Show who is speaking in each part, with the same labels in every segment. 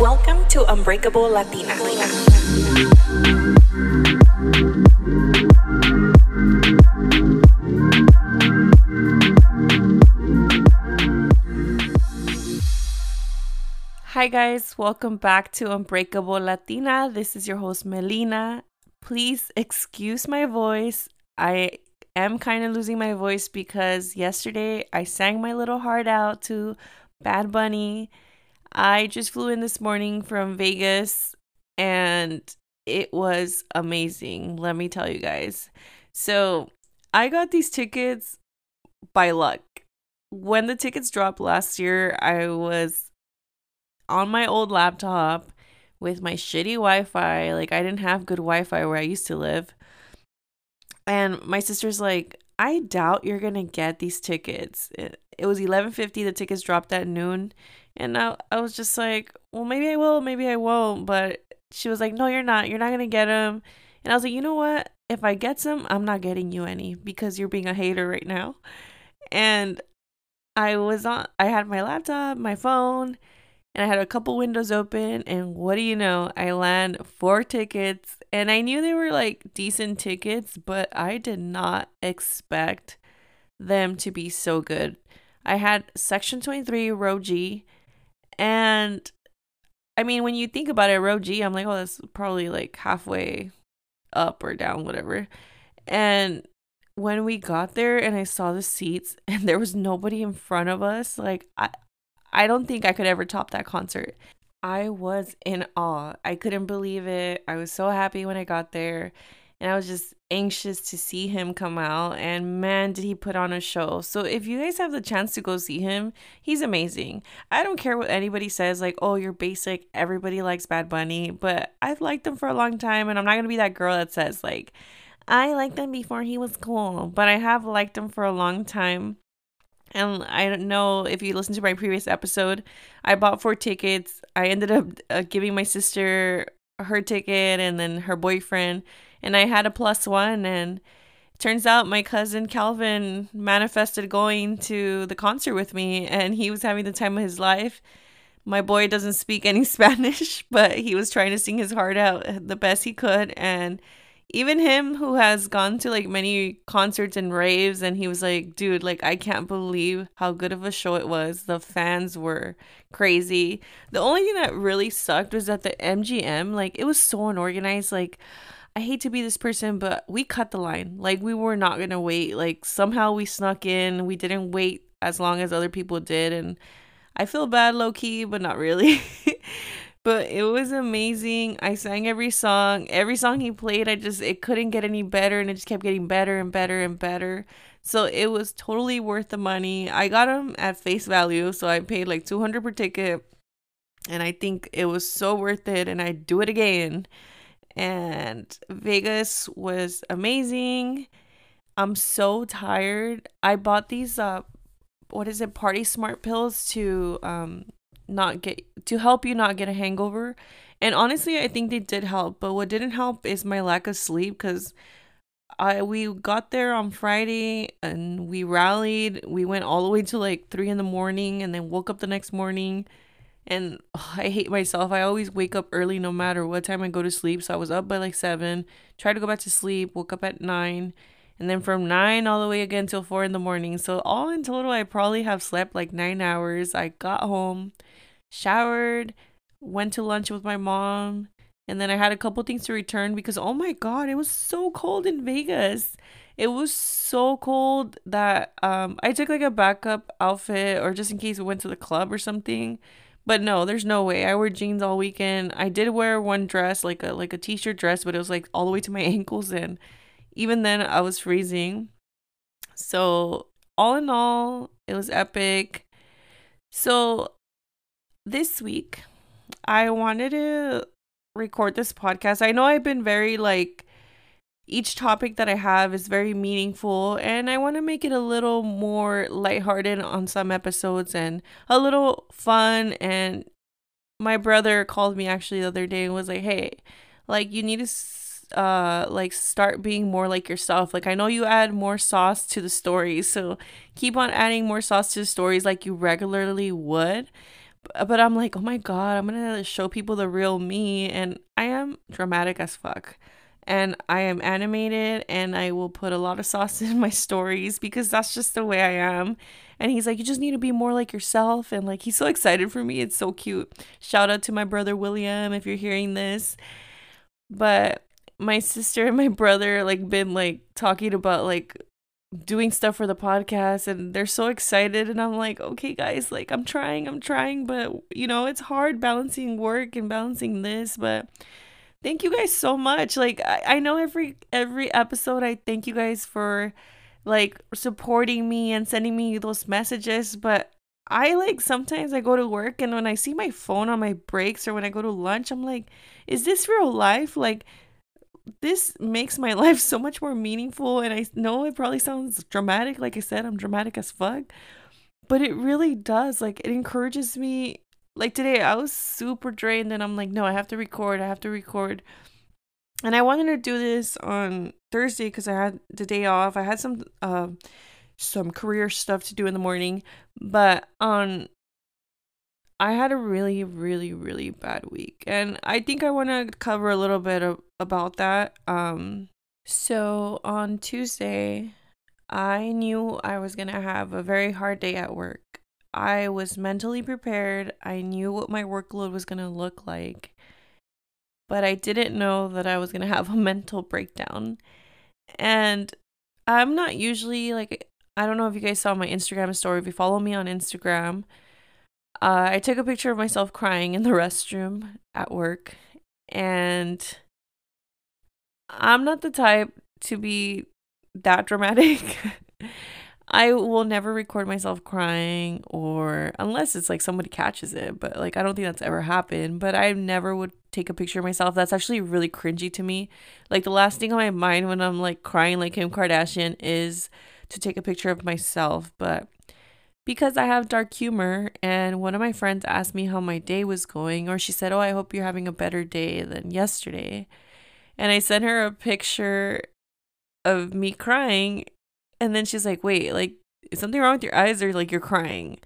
Speaker 1: Welcome to Unbreakable Latina.
Speaker 2: Hi, guys. Welcome back to Unbreakable Latina. This is your host, Melina. Please excuse my voice. I am kind of losing my voice because yesterday I sang my little heart out to Bad Bunny. I just flew in this morning from Vegas and it was amazing. Let me tell you guys. So, I got these tickets by luck. When the tickets dropped last year, I was on my old laptop with my shitty Wi-Fi. Like I didn't have good Wi-Fi where I used to live. And my sister's like, "I doubt you're to get these tickets." It, it was 11:50 the tickets dropped at noon, and I I was just like, "Well, maybe I will, maybe I won't." But she was like, "No, you're not. You're not to get them." And I was like, "You know what? If I get some, I'm not getting you any because you're being a hater right now." And I was on I had my laptop, my phone, and I had a couple windows open and what do you know? I land four tickets and I knew they were like decent tickets, but I did not expect them to be so good. I had section 23 row G and I mean when you think about it row G, I'm like, "Oh, that's probably like halfway up or down whatever." And when we got there and I saw the seats and there was nobody in front of us, like I I don't think I could ever top that concert. I was in awe. I couldn't believe it. I was so happy when I got there. And I was just anxious to see him come out. And man, did he put on a show. So if you guys have the chance to go see him, he's amazing. I don't care what anybody says, like, oh, you're basic. Everybody likes Bad Bunny. But I've liked him for a long time. And I'm not going to be that girl that says, like, I liked him before he was cool. But I have liked him for a long time. And I don't know if you listened to my previous episode. I bought four tickets. I ended up uh, giving my sister her ticket and then her boyfriend. And I had a plus one. And turns out my cousin Calvin manifested going to the concert with me. And he was having the time of his life. My boy doesn't speak any Spanish, but he was trying to sing his heart out the best he could. And even him who has gone to like many concerts and raves and he was like dude like i can't believe how good of a show it was. The fans were crazy. The only thing that really sucked was that the mgm like it was so unorganized. Like i hate to be this person but we cut the line. Like we were not gonna wait. Like somehow we snuck in. We didn't wait as long as other people did and i feel bad low key but not really but it was amazing. I sang every song. Every song he played, I just it couldn't get any better and it just kept getting better and better and better. So it was totally worth the money. I got him at face value, so I paid like 200 per ticket. And I think it was so worth it and I'd do it again. And Vegas was amazing. I'm so tired. I bought these uh what is it? Party Smart pills to um not get to help you not get a hangover. And honestly, I think they did help, but what didn't help is my lack of sleep cuz I we got there on Friday and we rallied. We went all the way to like 3 in the morning and then woke up the next morning and I hate myself. I always wake up early no matter what time I go to sleep. So I was up by like 7, tried to go back to sleep, woke up at 9, and then from 9 all the way again till 4 in the morning. So all in total I probably have slept like 9 hours. I got home showered, went to lunch with my mom, and then I had a couple things to return because oh my god, it was so cold in Vegas. It was so cold that um I took like a backup outfit or just in case we went to the club or something. But no, there's no way. I wore jeans all weekend. I did wear one dress, like a like a t-shirt dress, but it was like all the way to my ankles and even then I was freezing. So, all in all, it was epic. So, this week I wanted to record this podcast. I know I've been very like each topic that I have is very meaningful and I want to make it a little more lighthearted on some episodes and a little fun and my brother called me actually the other day and was like, "Hey, like you need to uh like start being more like yourself. Like I know you add more sauce to the stories, so keep on adding more sauce to the stories like you regularly would." But I'm like, oh my God, I'm gonna show people the real me. And I am dramatic as fuck. And I am animated and I will put a lot of sauce in my stories because that's just the way I am. And he's like, you just need to be more like yourself. And like, he's so excited for me. It's so cute. Shout out to my brother William if you're hearing this. But my sister and my brother like been like talking about like doing stuff for the podcast and they're so excited and I'm like, "Okay guys, like I'm trying, I'm trying, but you know, it's hard balancing work and balancing this, but thank you guys so much. Like I, I know every every episode I thank you guys for like supporting me and sending me those messages, but I like sometimes I go to work and when I see my phone on my breaks or when I go to lunch, I'm like, is this real life? Like this makes my life so much more meaningful. And I know it probably sounds dramatic. Like I said, I'm dramatic as fuck. But it really does. Like, it encourages me. Like today, I was super drained, and I'm like, no, I have to record. I have to record. And I wanted to do this on Thursday because I had the day off. I had some uh, some career stuff to do in the morning, but on I had a really, really, really bad week. And I think I want to cover a little bit of, about that. Um, so on Tuesday, I knew I was going to have a very hard day at work. I was mentally prepared. I knew what my workload was going to look like. But I didn't know that I was going to have a mental breakdown. And I'm not usually like, I don't know if you guys saw my Instagram story. If you follow me on Instagram, uh, I took a picture of myself crying in the restroom at work, and I'm not the type to be that dramatic. I will never record myself crying or unless it's like somebody catches it, but like I don't think that's ever happened, but I never would take a picture of myself. That's actually really cringy to me. Like the last thing on my mind when I'm like crying like Kim Kardashian is to take a picture of myself, but because I have dark humor. And one of my friends asked me how my day was going, or she said, Oh, I hope you're having a better day than yesterday. And I sent her a picture of me crying. And then she's like, Wait, like, is something wrong with your eyes or like you're crying?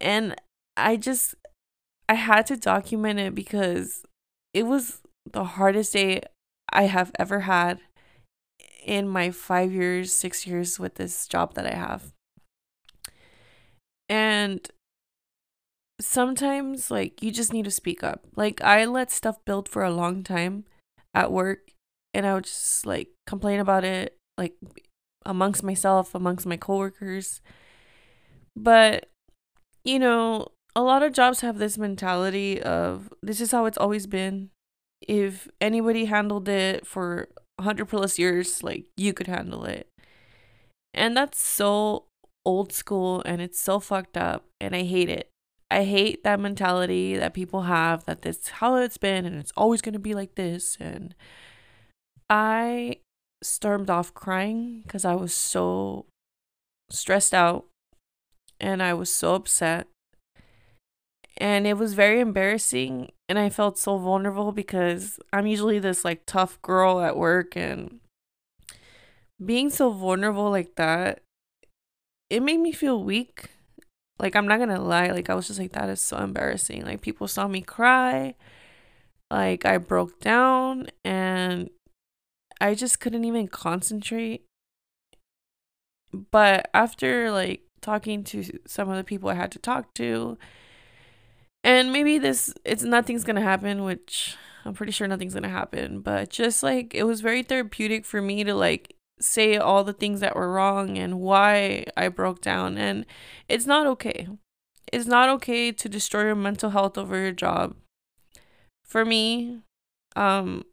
Speaker 2: And I just, I had to document it because it was the hardest day I have ever had in my five years, six years with this job that I have. And sometimes, like, you just need to speak up. Like, I let stuff build for a long time at work, and I would just, like, complain about it, like, amongst myself, amongst my coworkers. But, you know, a lot of jobs have this mentality of this is how it's always been. If anybody handled it for 100 plus years, like, you could handle it. And that's so old school and it's so fucked up and I hate it. I hate that mentality that people have that this how it's been and it's always going to be like this and I stormed off crying cuz I was so stressed out and I was so upset. And it was very embarrassing and I felt so vulnerable because I'm usually this like tough girl at work and being so vulnerable like that it made me feel weak. Like I'm not gonna lie, like I was just like that is so embarrassing. Like people saw me cry. Like I broke down and I just couldn't even concentrate. But after like talking to some of the people I had to talk to, and maybe this it's nothing's gonna happen, which I'm pretty sure nothing's gonna happen, but just like it was very therapeutic for me to like say all the things that were wrong and why I broke down. And it's not okay. It's not okay to destroy your mental health over your job. For me, um,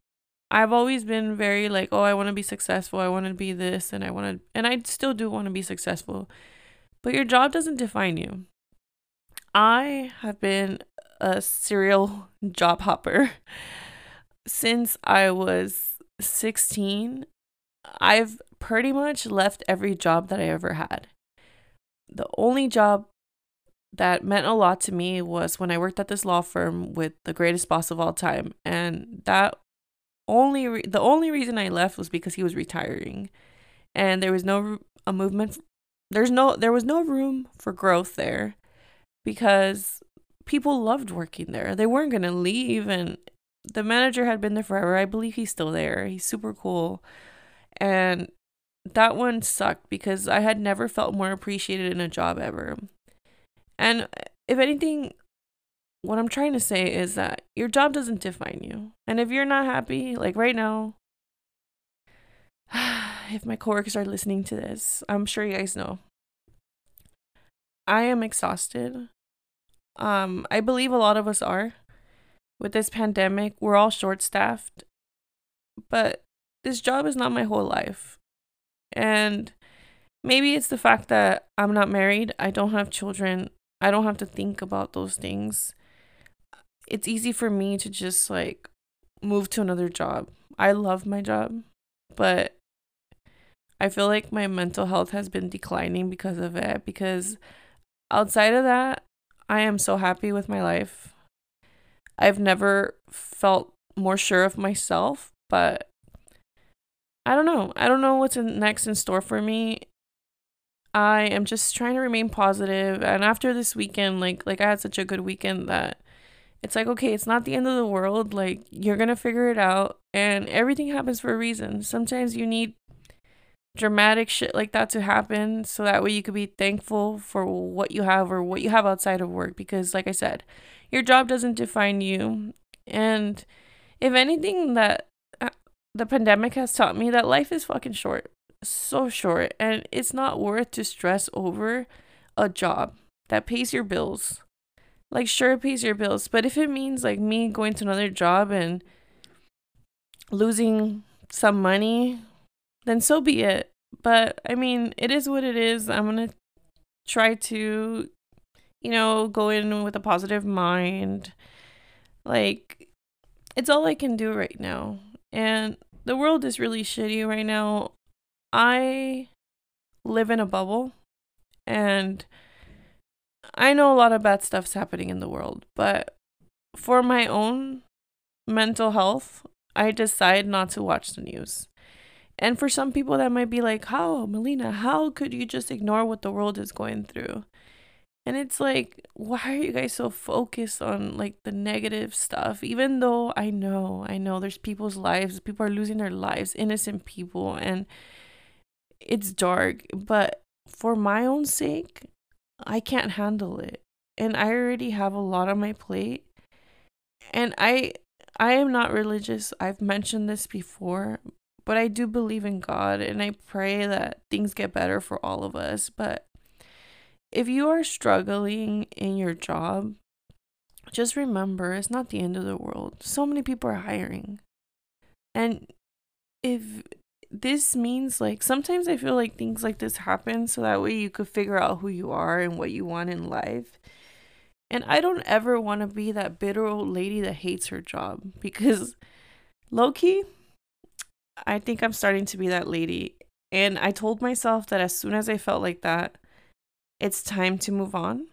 Speaker 2: I've always been very like, oh, I want to be successful. I want to be this and I want to, and I still do want to be successful. But your job doesn't define you. I have been a serial job hopper since I was 16 I've pretty much left every job that I ever had. The only job that meant a lot to me was when I worked at this law firm with the greatest boss of all time, and that only re- the only reason I left was because he was retiring, and there was no a movement. There's no there was no room for growth there, because people loved working there. They weren't going to leave and the manager had been there forever. I believe he's still there. He's super cool. And that one sucked because I had never felt more appreciated in a job ever. And if anything, what I'm trying to say is that your job doesn't define you. And if you're not happy, like right now, if my coworkers are listening to this, I'm sure you guys know. I am exhausted. Um, I believe a lot of us are. With this pandemic, we're all short staffed. But this job is not my whole life. And maybe it's the fact that I'm not married, I don't have children, I don't have to think about those things. It's easy for me to just like move to another job. I love my job, but I feel like my mental health has been declining because of it. Because outside of that, I am so happy with my life. I've never felt more sure of myself, but I don't know. I don't know what's in, next in store for me. I am just trying to remain positive and after this weekend like like I had such a good weekend that it's like okay, it's not the end of the world. Like you're going to figure it out and everything happens for a reason. Sometimes you need dramatic shit like that to happen so that way you could be thankful for what you have or what you have outside of work because like I said, your job doesn't define you and if anything that the pandemic has taught me that life is fucking short. So short and it's not worth to stress over a job that pays your bills. Like sure it pays your bills, but if it means like me going to another job and losing some money then so be it. But I mean, it is what it is. I'm to try to, you know, go in with a positive mind. Like, it's all I can do right now. And the world is really shitty right now. I live in a bubble and I know a lot of bad stuff's happening in the world, but for my own mental health, I decide not to watch the news. And for some people, that might be like, how, Melina, how could you just ignore what the world is going through? And it's like, why are you guys so focused on like the negative stuff? Even though I know, I know there's people's lives, people are losing their lives, innocent people, and it's dark. But for my own sake, I can't handle it. And I already have a lot on my plate. And I I am not religious. I've mentioned this before, but I do believe in God and I pray that things get better for all of us. But if you are struggling in your job, just remember it's not the end of the world. So many people are hiring. And if this means like sometimes I feel like things like this happen so that way you could figure out who you are and what you want in life. And I don't ever want to be that bitter old lady that hates her job because low key, I think I'm starting to be that lady. And I told myself that as soon as I felt like that, it's time to move on.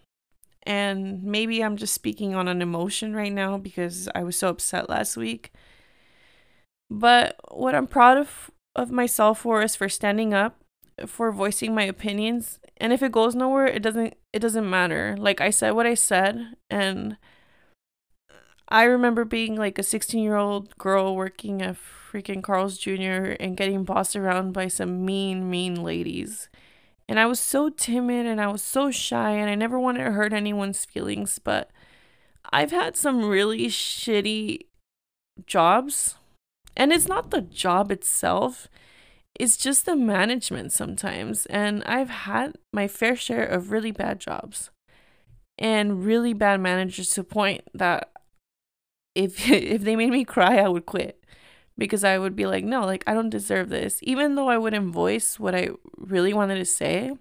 Speaker 2: And maybe I'm just speaking on an emotion right now because I was so upset last week. But what I'm proud of of myself for is for standing up, for voicing my opinions. And if it goes nowhere, it doesn't it doesn't matter. Like I said what I said and I remember being like a 16-year-old girl working at freaking Carl's Jr. and getting bossed around by some mean, mean ladies. And I was so timid and I was so shy and I never wanted to hurt anyone's feelings, but I've had some really shitty jobs. And it's not the job itself, it's just the management sometimes. And I've had my fair share of really bad jobs and really bad managers to the point that if if they made me cry, I would quit because I would be like, no, like I don't deserve this. Even though I wouldn't voice what I really wanted to say,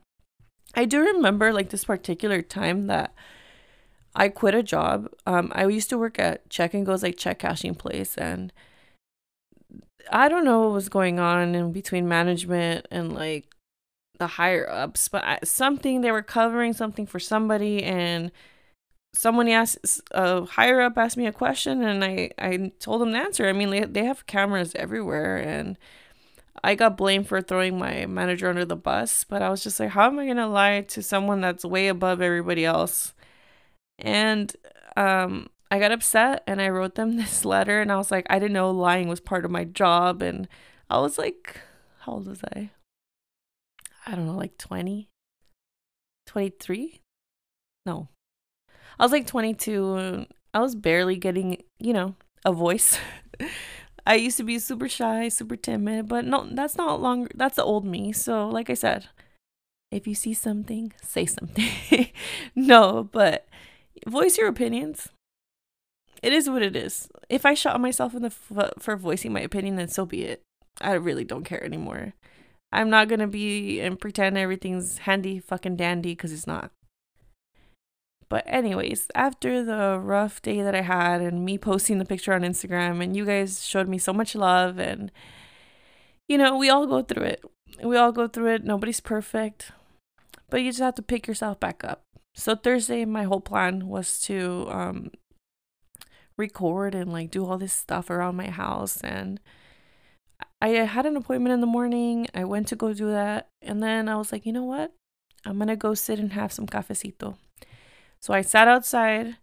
Speaker 2: I do remember like this particular time that I quit a job. Um, I used to work at Check 'n Go's like check cashing place, and I don't know what was going on in between management and like the higher ups, but I, something they were covering something for somebody, and someone asked a higher up asked me a question and I I told them the answer. I mean, they they have cameras everywhere and I got blamed for throwing my manager under the bus, but I was just like, how am I going to lie to someone that's way above everybody else? And um, I got upset and I wrote them this letter and I was like, I didn't know lying was part of my job. And I was like, how old was I? I don't know, like 20, 23? No. I was like 22. I was barely getting, you know, a voice. I used to be super shy, super timid, but no, that's not longer, that's the old me. So, like I said, if you see something, say something. no, but voice your opinions. It is what it is. If I shot myself in the foot for voicing my opinion, then so be it. I really don't care anymore. I'm not gonna be and pretend everything's handy fucking dandy because it's not. But anyways, after the rough day that I had and me posting the picture on Instagram and you guys showed me so much love and you know, we all go through it. We all go through it. Nobody's perfect. But you just have to pick yourself back up. So Thursday my whole plan was to um record and like do all this stuff around my house and I had an appointment in the morning. I went to go do that. And then I was like, you know what? I'm going to go sit and have some cafecito. So I sat outside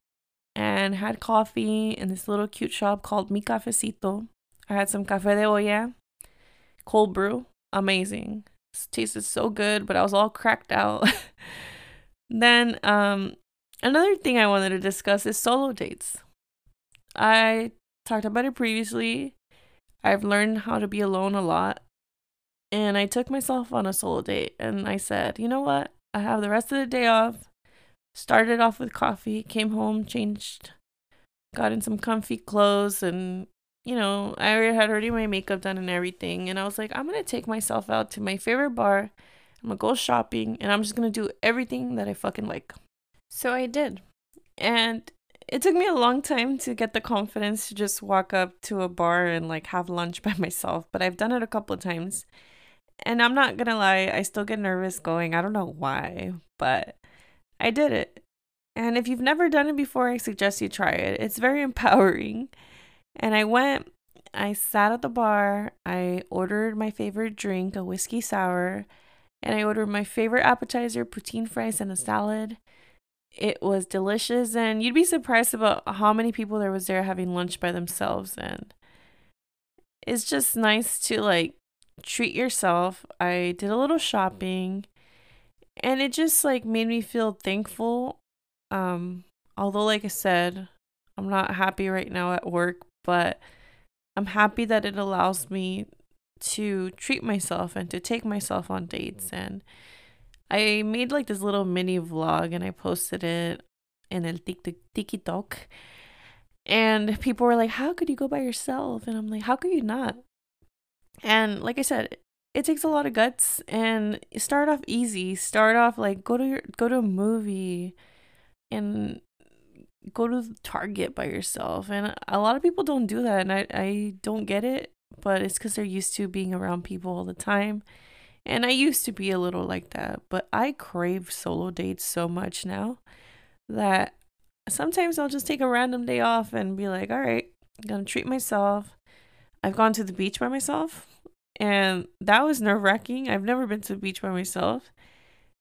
Speaker 2: and had coffee in this little cute shop called Mi Cafecito. I had some cafe de olla, cold brew, amazing. It tasted so good, but I was all cracked out. then um another thing I wanted to discuss is solo dates. I talked about it previously. I've learned how to be alone a lot. And I took myself on a solo date and I said, you know what? I have the rest of the day off. Started off with coffee, came home, changed, got in some comfy clothes, and you know, I had already my makeup done and everything. And I was like, I'm gonna take myself out to my favorite bar. I'm gonna go shopping and I'm just gonna do everything that I fucking like. So I did. And it took me a long time to get the confidence to just walk up to a bar and like have lunch by myself, but I've done it a couple of times. And I'm not gonna lie, I still get nervous going. I don't know why, but I did it. And if you've never done it before, I suggest you try it. It's very empowering. And I went, I sat at the bar, I ordered my favorite drink, a whiskey sour, and I ordered my favorite appetizer, poutine fries, and a salad. It was delicious, and you'd be surprised about how many people there was there having lunch by themselves. And it's just nice to like treat yourself. I did a little shopping, and it just like made me feel thankful. Um, although, like I said, I'm not happy right now at work, but I'm happy that it allows me to treat myself and to take myself on dates and I made like this little mini vlog and I posted it in el TikTok. And people were like, How could you go by yourself? And I'm like, How could you not? And like I said, it takes a lot of guts and start off easy. Start off like go to your go to a movie and go to Target by yourself. And a lot of people don't do that and I, I don't get it, but it's because they're used to being around people all the time and I used to be a little like that, but I crave solo dates so much now that sometimes I'll just take a random day off and be like, all right, I'm to treat myself. I've gone to the beach by myself, and that was nerve wracking. I've never been to the beach by myself,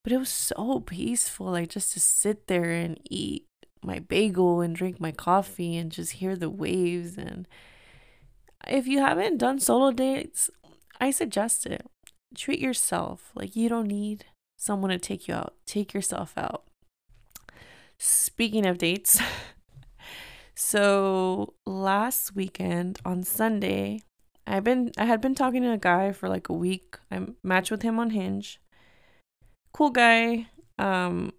Speaker 2: but it was so peaceful. Like just to sit there and eat my bagel and drink my coffee and just hear the waves. And if you haven't done solo dates, I suggest it treat yourself like you don't need someone to take you out. Take yourself out. Speaking of dates, so last weekend on Sunday, I've been I had been talking to a guy for like a week. I matched with him on Hinge. Cool guy. Um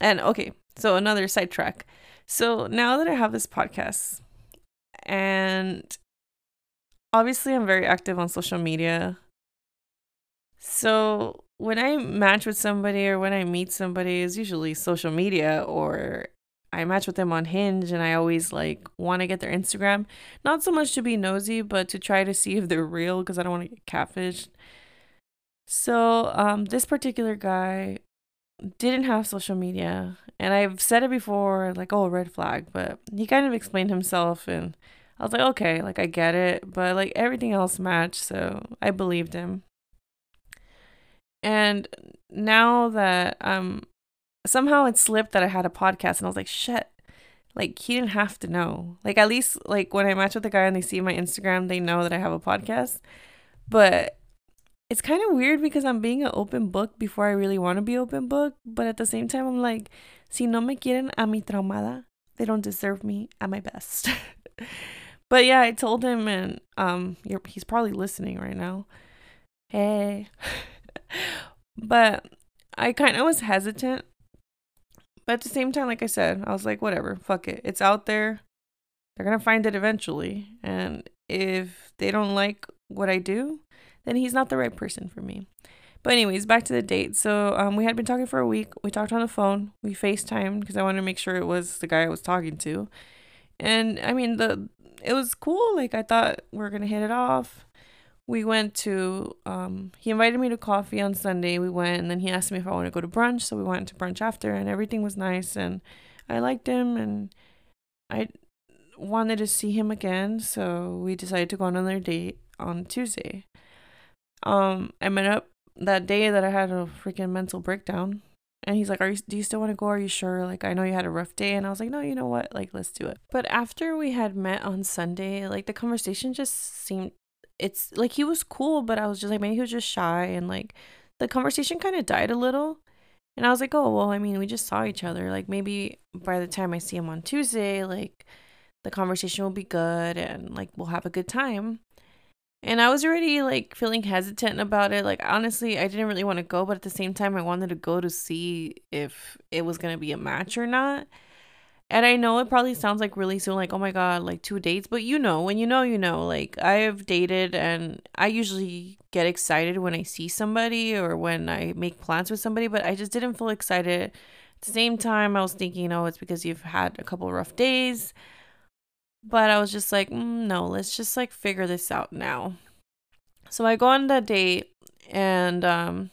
Speaker 2: and okay, so another sidetrack. So now that I have this podcast and obviously I'm very active on social media. So when I match with somebody or when I meet somebody, it's usually social media or I match with them on Hinge and I always like want to get their Instagram. Not so much to be nosy, but to try to see if they're real because I don't want to get catfished. So um, this particular guy didn't have social media, and I've said it before, like oh red flag, but he kind of explained himself, and I was like okay, like I get it, but like everything else matched, so I believed him. And now that um somehow it slipped that I had a podcast and I was like, shit. Like he didn't have to know. Like at least like when I match with a guy and they see my Instagram, they know that I have a podcast. But it's kind of weird because I'm being an open book before I really want to be open book, but at the same time I'm like, si no me quieren a mi traumada, they don't deserve me at my best. but yeah, I told him and um he's probably listening right now. Hey. but I kind of was hesitant. But at the same time, like I said, I was like, whatever, fuck it. It's out there. They're going to find it eventually. And if they don't like what I do, then he's not the right person for me. But anyways, back to the date. So um, we had been talking for a week. We talked on the phone. We FaceTimed because I wanted to make sure it was the guy I was talking to. And I mean the it was cool. Like I thought we are gonna hit it off we went to um he invited me to coffee on Sunday. We went and then he asked me if I want to go to brunch, so we went to brunch after and everything was nice and I liked him and I wanted to see him again, so we decided to go on another date on Tuesday. Um I met up that day that I had a freaking mental breakdown. And he's like, "Are you? Do you still want to go? Are you sure? Like, I know you had a rough day." And I was like, "No, you know what? Like, let's do it." But after we had met on Sunday, like the conversation just seemed it's like he was cool, but I was just like maybe he was just shy and like the conversation kind of died a little. And I was like, "Oh, well, I mean, we just saw each other. Like maybe by the time I see him on Tuesday, like the conversation will be good and like we'll have a good time." And I was already like feeling hesitant about it. Like honestly, I didn't really want to go, but at the same time I wanted to go to see if it was going to be a match or not. And I know it probably sounds like really soon, like, oh my God, like two dates. But you know, when you know, you know. Like, I've dated and I usually get excited when I see somebody or when I make plans with somebody, but I just didn't feel excited. At the same time, I was thinking, oh, it's because you've had a couple rough days. But I was just like, mm, no, let's just like figure this out now. So I go on that date and, um,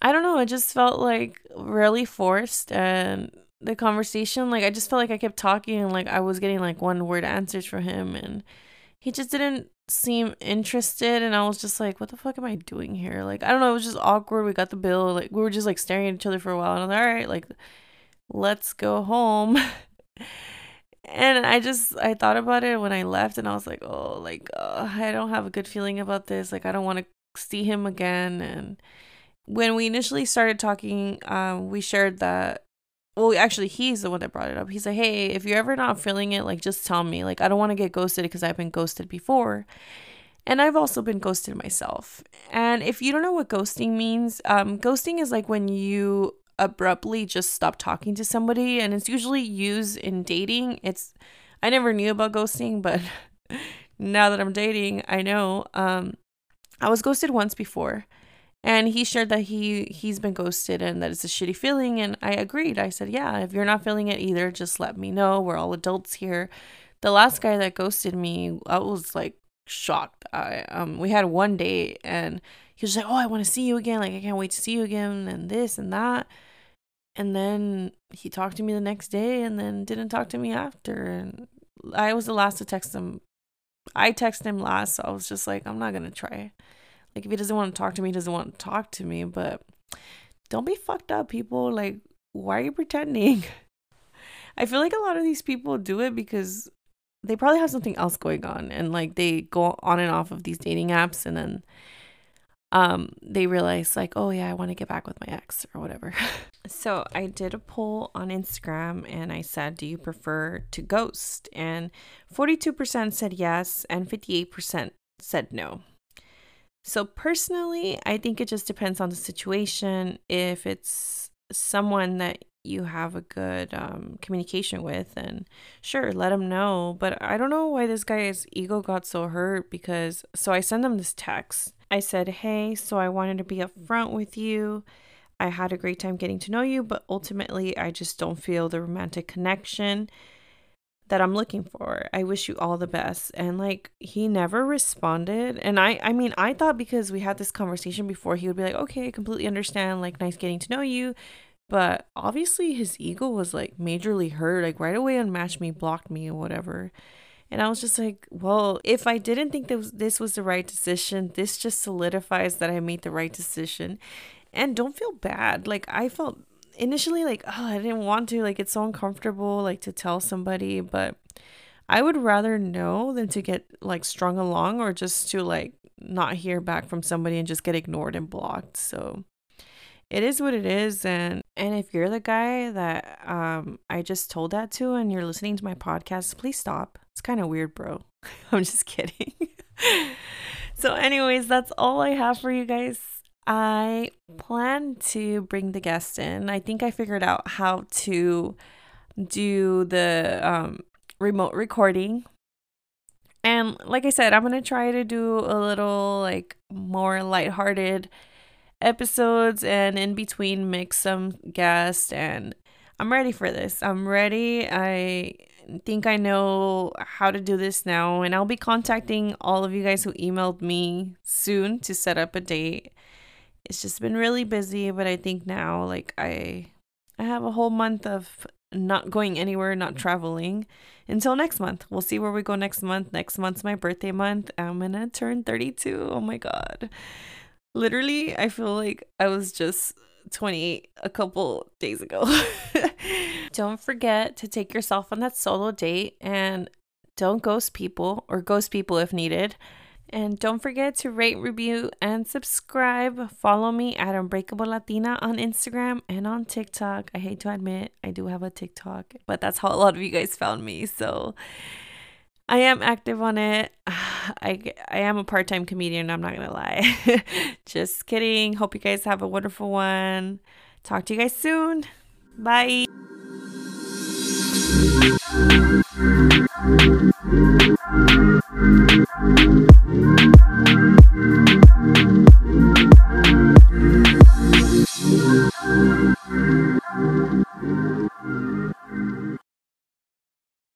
Speaker 2: I don't know, it just felt like really forced and the conversation like i just felt like i kept talking and like i was getting like one word answers from him and he just didn't seem interested and i was just like what the fuck am i doing here? Like i don't know it was just awkward. We got the bill like we were just like staring at each other for a while and i was like all right like let's go home. And i just i thought about it when i left and i was like oh like uh, i don't have a good feeling about this. Like i don't want to see him again. And when we initially started talking um we shared that well actually he's the one that brought it up. He's like hey if you're ever not feeling it like just tell me. Like i don't want to get ghosted because i've been ghosted before and i've also been ghosted myself. And if you don't know what ghosting means um ghosting is like when you abruptly just stop talking to somebody and it's usually used in dating. It's i never knew about ghosting but now that i'm dating i know. Um i was ghosted once before and he shared that he he's been ghosted and that it's a shitty feeling. And i agreed. I said yeah if you're not feeling it either just let me know. We're all adults here. The last guy that ghosted me i was like shocked. I um we had one date and he was like oh i want to see you again. Like i can't wait to see you again and this and that. And then he talked to me the next day and then didn't talk to me after. And i was the last to text him. I texted him last so i was just like i'm not gonna try like if he doesn't want to talk to me, he doesn't want to talk to me. But don't be fucked up, people. Like, why are you pretending? I feel like a lot of these people do it because they probably have something else going on and like they go on and off of these dating apps and then um they realize like oh yeah i want to get back with my ex or whatever so i did a poll on instagram and i said do you prefer to ghost and 42% said yes and 58% said no so, personally, I think it just depends on the situation. If it's someone that you have a good um, communication with, and sure, let them know. But I don't know why this guy's ego got so hurt because. So, I sent him this text. I said, Hey, so I wanted to be upfront with you. I had a great time getting to know you, but ultimately, I just don't feel the romantic connection that I'm looking for. I wish you all the best. And like he never responded. And I I mean, I thought because we had this conversation before he would be like, "Okay, completely understand. Like nice getting to know you." But obviously his ego was like majorly hurt. Like right away unmatched me, blocked me or whatever. And I was just like, well, if I didn't think that this was the right decision, this just solidifies that I made the right decision. And don't feel bad. Like I felt initially like oh I didn't want to like it's so uncomfortable like to tell somebody, but I would rather know than to get like strung along or just to like not hear back from somebody and just get ignored and blocked. So it is what it is and and if you're the guy that um I just told that to and you're listening to my podcast, please stop. It's kind of weird, bro. I'm just kidding. so anyways, that's all I have for you guys. I plan to bring the guest in. I think I figured out how to do the um remote recording. And like I said, I'm going to try to do a little like more lighthearted episodes and in between mix some guests and I'm ready for this. I'm ready. I think I know how to do this now and I'll be contacting all of you guys who emailed me soon to set up a date. It's just been really busy, but I think now like I I have a whole month of not going anywhere, not mm. traveling until next month. We'll see where we go next month. Next month's my birthday month. I'm gonna turn 32. Oh my god. Literally, I feel like I was just 28 a couple days ago. don't forget to take yourself on that solo date and don't ghost people or ghost people if needed. And don't forget to rate, review, and subscribe. Follow me at Unbreakable Latina on Instagram and on TikTok. I hate to admit, I do have a TikTok, but that's how a lot of you guys found me. So I am active on it. I, I am a part time comedian, I'm not going to lie. Just kidding. Hope you guys have a wonderful one. Talk to you guys soon. Bye. Thank you.